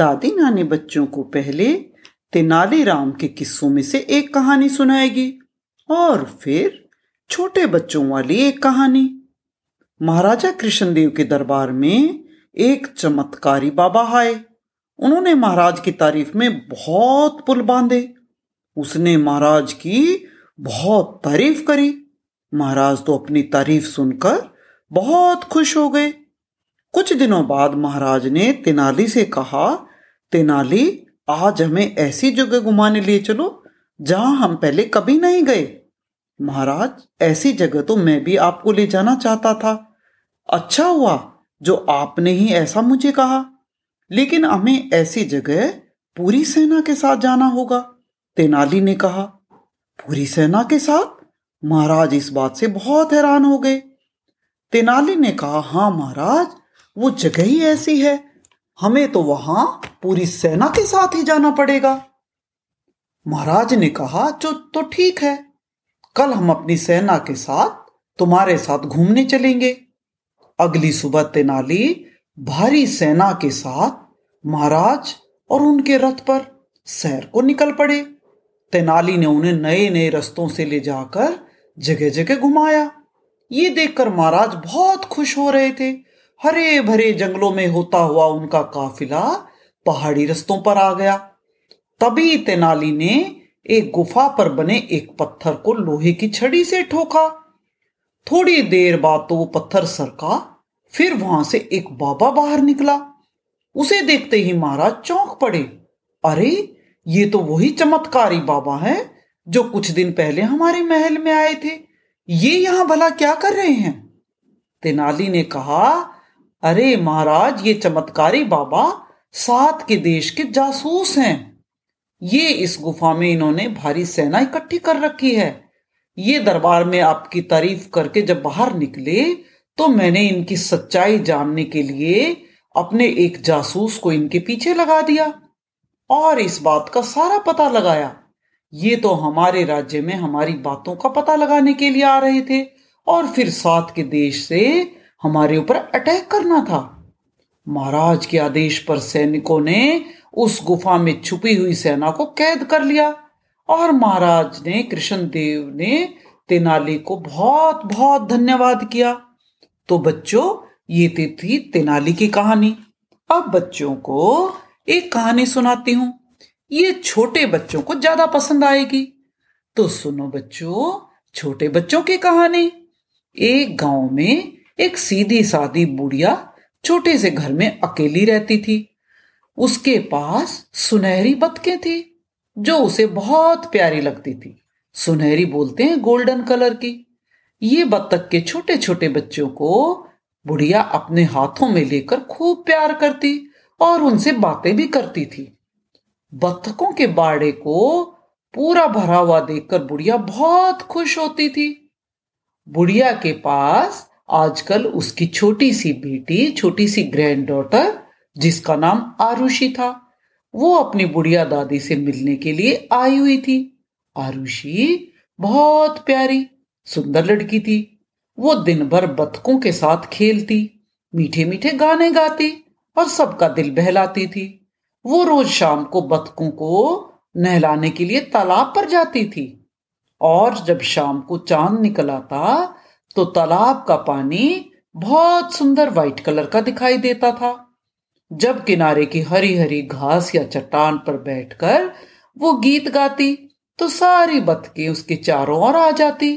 दादी नानी बच्चों को पहले तेनालीराम के किस्सों में से एक कहानी सुनाएगी। और फिर छोटे बच्चों वाली एक कहानी। महाराजा कृष्णदेव के दरबार में एक चमत्कारी बाबा आए। उन्होंने महाराज की तारीफ़ में बहुत पुल बांधे। उसने महाराज की बहुत तारीफ़ करी। महाराज तो अपनी तारीफ़ सुनकर बहुत खुश हो गए। कुछ दिनों बाद महाराज ने तेनाली से कहा तेनाली, आज हमें ऐसी जगह घुमाने लिए चलो, जहाँ हम पहले कभी नहीं गए। महाराज, ऐसी जगह तो मैं भी आपको ले जाना चाहता था। अच्छा हुआ, जो आपने ही ऐसा मुझे कहा। लेकिन हमें ऐसी जगह पूरी सेना के साथ जाना होगा, तेनाली ने कहा। पूरी सेना के साथ? महाराज इस बात से बहुत हैरान हो गए। तेनाली ने कहा हाँ महाराज, वो जगह ही ऐसी है। हमें तो वहाँ पूरी सेना के साथ ही जाना पड़ेगा। महाराज ने कहा, जो तो ठीक है। कल हम अपनी सेना के साथ तुम्हारे साथ घूमने चलेंगे। अगली सुबह तेनाली भारी सेना के साथ महाराज और उनके रथ पर शहर को निकल पड़े। तेनाली ने उन्हें नए नए रस्तों से ले जाकर जगह जगह घुमाया। ये देखकर महाराज बहुत खुश हो रहे थे। हरे भरे जंगलों में होता हुआ उनका काफिला पहाड़ी रस्तों पर आ गया। तभी तेनाली ने एक गुफा पर बने एक पत्थर को लोहे की छड़ी से ठोका। थोड़ी देर बाद तो वो पत्थर सरका, फिर वहाँ से एक बाबा बाहर निकला। उसे देखते ही महाराज चौंक पड़े। अरे, ये तो वही चमत्कारी बाबा है जो कुछ दिन पहले हमारे महल में आए थे। ये यहाँ भला क्या कर रहे हैं? तेनाली ने कहा अरे महाराज, ये चमत्कारी बाबा सात के देश के जासूस हैं। ये इस गुफा में इन्होंने भारी सेना इकट्ठी कर रखी है। ये दरबार में आपकी तारीफ़ करके जब बाहर निकले तो मैंने इनकी सच्चाई जानने के लिए अपने एक जासूस को इनके पीछे लगा दिया और इस बात का सारा पता लगाया। ये तो हमारे राज्य में हमारी बातों का पता लगाने के लिए आ रहे थे और फिर सात के देश से हमारे ऊपर अटैक करना था। महाराज के आदेश पर सैनिकों ने उस गुफा में छुपी हुई सेना को कैद कर लिया और महाराज ने कृष्ण देव ने तेनाली को बहुत बहुत धन्यवाद किया। तो बच्चों, ये थी तेनाली की कहानी। अब बच्चों को एक कहानी सुनाती हूँ। ये छोटे बच्चों को ज़्यादा पसंद आएगी। तो सुनो बच्चों, छोटे बच्चों की कहानी। एक गाँव में एक सीधी सादी बुढ़िया छोटे से घर में अकेली रहती थी। उसके पास सुनहरी बतखें थी, जो उसे बहुत प्यारी लगती थी। सुनहरी बोलते हैं गोल्डन कलर की। ये बत्तख के छोटे छोटे बच्चों को बुढ़िया अपने हाथों में लेकर खूब प्यार करती और उनसे बातें भी करती थी। बत्तखों के बाड़े को पूरा भरा हुआ देखकर बुढ़िया बहुत खुश होती थी। बुढ़िया के पास आजकल उसकी छोटी सी बेटी, छोटी सी ग्रैंड डॉटर जिसका नाम आरुषि था, वो अपनी बुढ़िया दादी से मिलने के लिए आई हुई थी। आरुषि बहुत प्यारी, सुंदर लड़की थी। वो दिन भर बतकों के साथ खेलती मीठे मीठे गाने गाती और सबका दिल बहलाती थी। वो रोज शाम को बतकों को नहलाने के लिए तालाब पर जाती थी और जब शाम को चाँद निकल आता तो तालाब का पानी बहुत सुंदर व्हाइट कलर का दिखाई देता था। जब किनारे की हरी हरी घास या चट्टान पर बैठकर वो गीत गाती तो सारी बतकें उसके चारों ओर आ जाती।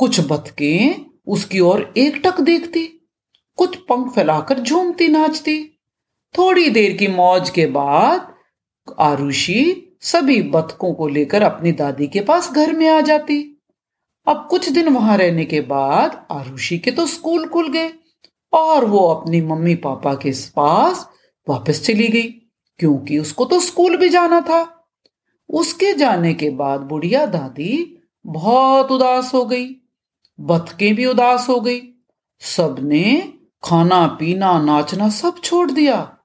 कुछ बतकें उसकी ओर एकटक देखती, कुछ पंख फैलाकर झूमती, नाचती। थोड़ी देर की मौज के बाद आरुषि सभी बतकों को लेकर अपनी दादी के पास घर में आ जाती। अब कुछ दिन वहाँ रहने के बाद आरुषि के तो स्कूल खुल गए और वो अपनी मम्मी पापा के पास वापस चली गई, क्योंकि उसको तो स्कूल भी जाना था। उसके जाने के बाद बुढ़िया दादी बहुत उदास हो गई बतकें भी उदास हो गई, सबने खाना पीना नाचना सब छोड़ दिया।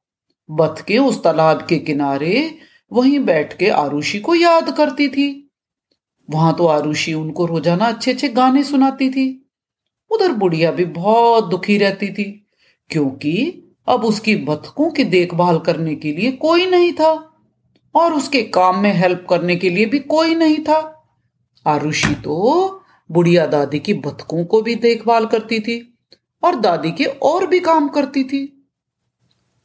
बतके उस तालाब के किनारे वहीं बैठ के आरुषि को याद करती थी। वहाँ तो आरुषि उनको रोज़ाना अच्छे अच्छे गाने सुनाती थी। उधर बुढ़िया भी बहुत दुखी रहती थी, क्योंकि अब उसकी बतखों की देखभाल करने के लिए कोई नहीं था और उसके काम में हेल्प करने के लिए भी कोई नहीं था। आरुषि तो बुढ़िया दादी की बतखों को भी देखभाल करती थी और दादी के और भी काम करती थी।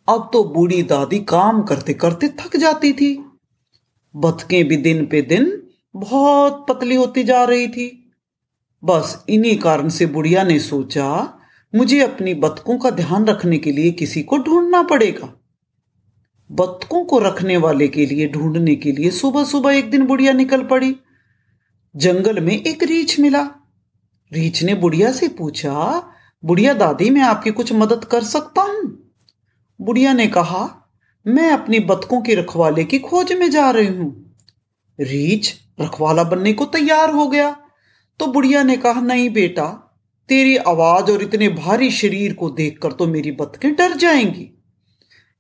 अब तो बूढ़ी दादी काम करते करते थक जाती थी। बतखें भी दिन पे दिन बहुत पतली होती जा रही थी। बस इन्हीं कारण से बुढ़िया ने सोचा, मुझे अपनी बतकों का ध्यान रखने के लिए किसी को ढूंढना पड़ेगा। बतकों को रखने वाले के लिए ढूँढने के लिए सुबह सुबह एक दिन बुढ़िया निकल पड़ी। जंगल में एक रीछ मिला। रीछ ने बुढ़िया से पूछा, बुढ़िया दादी, मैं आपकी कुछ मदद कर सकता हूँ? बुढ़िया ने कहा, मैं अपनी बतकों की रखवाले की खोज में जा रही हूँ। रीछ रखवाला बनने को तैयार हो गया। तो बुढ़िया ने कहा, नहीं बेटा, तेरी आवाज़ और इतने भारी शरीर को देखकर तो मेरी बतखें डर जाएँगी।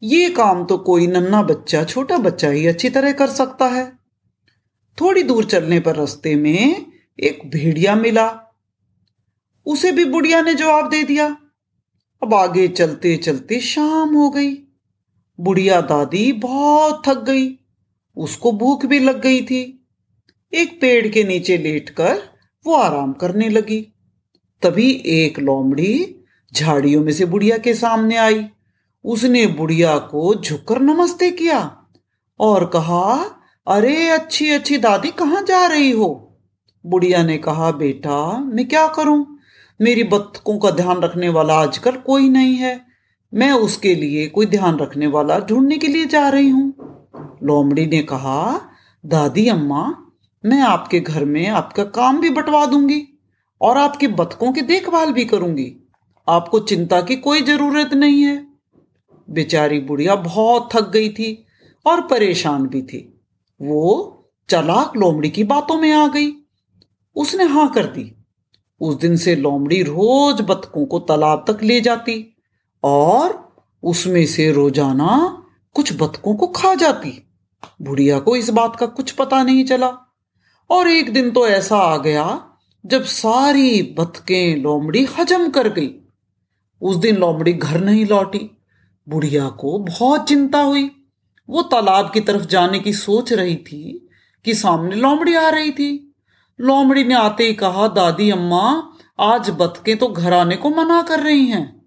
ये काम तो कोई नन्ना बच्चा, छोटा बच्चा ही अच्छी तरह कर सकता है। थोड़ी दूर चलने पर रास्ते में एक भेड़िया मिला। उसे भी बुढ़िया ने जवाब दे दिया। अब आगे चलते चलते शाम हो गई। बुढ़िया दादी बहुत थक गई। उसको भूख भी लग गई थी। एक पेड़ के नीचे लेटकर वो आराम करने लगी। तभी एक लोमड़ी झाड़ियों में से बुढ़िया के सामने आई। उसने बुढ़िया को झुककर नमस्ते किया और कहा, अरे, अच्छी अच्छी, दादी, कहाँ जा रही हो? बुढ़िया ने कहा, बेटा, मैं क्या करूँ? मेरी बत्तकों का ध्यान रखने वाला आजकल कोई नहीं है। मैं उसके लिए कोई ध्यान रखने वाला ढूँढने के लिए जा रही हूँ। लोमड़ी ने कहा, दादी, अम्मा, मैं आपके घर में आपका काम भी बंटवा दूँगी और आपकी बतकों की देखभाल भी करूँगी। आपको चिंता की कोई ज़रूरत नहीं है। बेचारी बुढ़िया बहुत थक गई थी और परेशान भी थी। वो चलाक लोमड़ी की बातों में आ गई। उसने हाँ कर दी। उस दिन से लोमड़ी रोज बतकों को तालाब तक ले जाती और उसमें से रोज़ाना कुछ बतकों को खा जाती। बुढ़िया को इस बात का कुछ पता नहीं चला। और एक दिन तो ऐसा आ गया, जब सारी बतकें लोमड़ी हजम कर गई। उस दिन लोमड़ी घर नहीं लौटी। बुढ़िया को बहुत चिंता हुई। वो तालाब की तरफ़ जाने की सोच रही थी कि सामने लोमड़ी आ रही थी। लोमड़ी ने आते ही कहा, दादी, अम्मा, आज बतकें तो घर आने को मना कर रही हैं।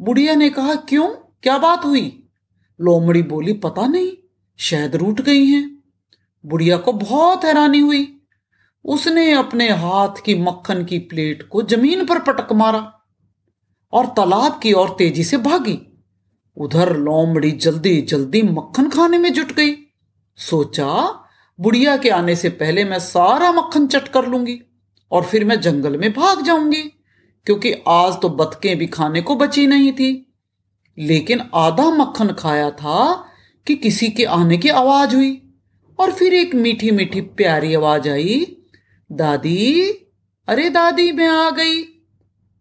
बुढ़िया ने कहा, क्यों? क्या बात हुई? लोमड़ी बोली, पता नहीं, शायद रूट गई हैं। बुढ़िया को बहुत हैरानी हुई। उसने अपने हाथ की मक्खन की प्लेट को ज़मीन पर पटक मारा और तालाब की ओर तेज़ी से भागी। उधर लोमड़ी जल्दी जल्दी मक्खन खाने में जुट गई। सोचा, बुढ़िया के आने से पहले मैं सारा मक्खन चट कर लूँगी और फिर मैं जंगल में भाग जाऊँगी, क्योंकि आज तो बतकें भी खाने को बची नहीं थी। लेकिन आधा मक्खन खाया था कि किसी के आने की आवाज़ हुई। और फिर एक मीठी मीठी प्यारी आवाज़ आई, दादी, अरे दादी, मैं आ गई।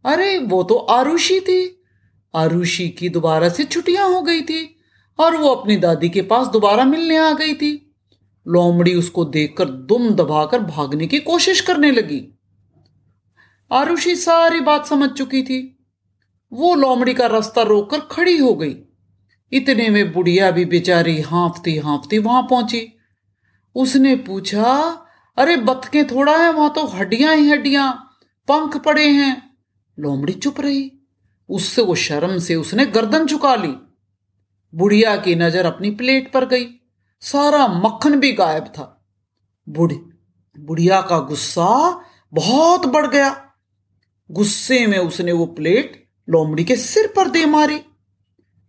अरे, वो तो आरुषि थी। आरुषि की दोबारा से छुट्टियाँ हो गई थी और वो अपनी दादी के पास दोबारा मिलने आ गई थी। लोमड़ी उसको देखकर दुम दबाकर भागने की कोशिश करने लगी। आरुषि सारी बात समझ चुकी थी। वो लोमड़ी का रास्ता रोककर खड़ी हो गई। इतने में बुढ़िया भी बेचारी हाँफती हाँफती वहाँ पहुँची। उसने पूछा, अरे बतके थोड़ा है, वहाँ तो हड्डियाँ ही हड्डियाँ, पंख पड़े हैं। लोमड़ी चुप रही। उससे वो शर्म से उसने गर्दन झुका ली। बुढ़िया की नज़र अपनी प्लेट पर गई। सारा मक्खन भी गायब था। बुढ़ी, बुढ़िया का गुस्सा बहुत बढ़ गया। गुस्से में उसने वो प्लेट लोमड़ी के सिर पर दे मारी,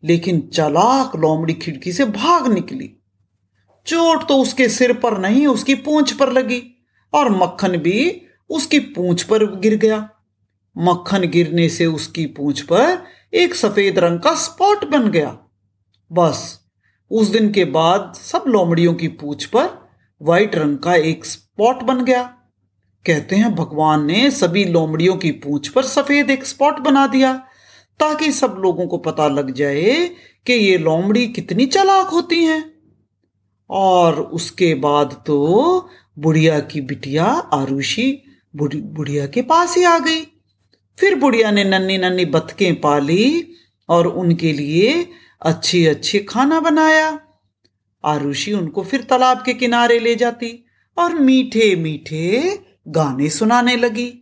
लेकिन चलाक लोमड़ी खिड़की से भाग निकली। चोट तो उसके सिर पर नहीं, उसकी पूंछ पर लगी, और मक्खन भी उसकी पूंछ पर गिर गया। मक्खन गिरने से उसकी पूंछ पर एक सफ़ेद रंग का स्पॉट बन गया। बस, उस दिन के बाद सब लोमड़ियों की पूंछ पर व्हाइट रंग का एक स्पॉट बन गया। कहते हैं, भगवान ने सभी लोमड़ियों की पूंछ पर सफ़ेद एक स्पॉट बना दिया, ताकि सब लोगों को पता लग जाए कि ये लोमड़ी कितनी चालाक होती हैं। और उसके बाद तो बुढ़िया की बिटिया आरुषि बुढ़िया के पास ही आ गई। फिर बुढ़िया ने नन्नी नन्नी बतकें पाली और उनके लिए अच्छी अच्छी खाना बनाया। आरुषि उनको फिर तालाब के किनारे ले जाती और मीठे मीठे गाने सुनाने लगी